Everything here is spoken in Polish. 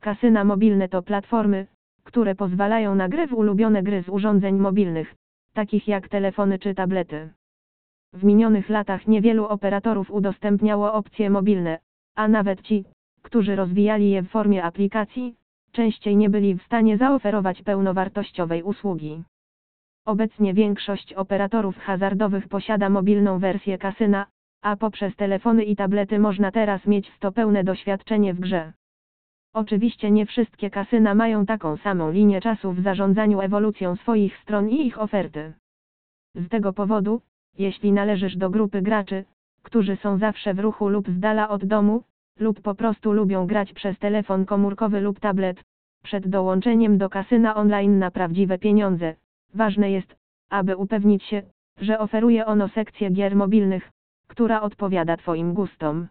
Kasyna mobilne to platformy, które pozwalają na gry w ulubione gry z urządzeń mobilnych, takich jak telefony czy tablety. W minionych latach niewielu operatorów udostępniało opcje mobilne, a nawet ci, którzy rozwijali je w formie aplikacji, częściej nie byli w stanie zaoferować pełnowartościowej usługi. Obecnie większość operatorów hazardowych posiada mobilną wersję kasyna, a poprzez telefony i tablety można teraz mieć w to pełne doświadczenie w grze. Oczywiście nie wszystkie kasyna mają taką samą linię czasu w zarządzaniu ewolucją swoich stron i ich oferty. Z tego powodu, jeśli należysz do grupy graczy, którzy są zawsze w ruchu lub z dala od domu, lub po prostu lubią grać przez telefon komórkowy lub tablet, przed dołączeniem do kasyna online na prawdziwe pieniądze, ważne jest, aby upewnić się, że oferuje ono sekcję gier mobilnych, która odpowiada Twoim gustom.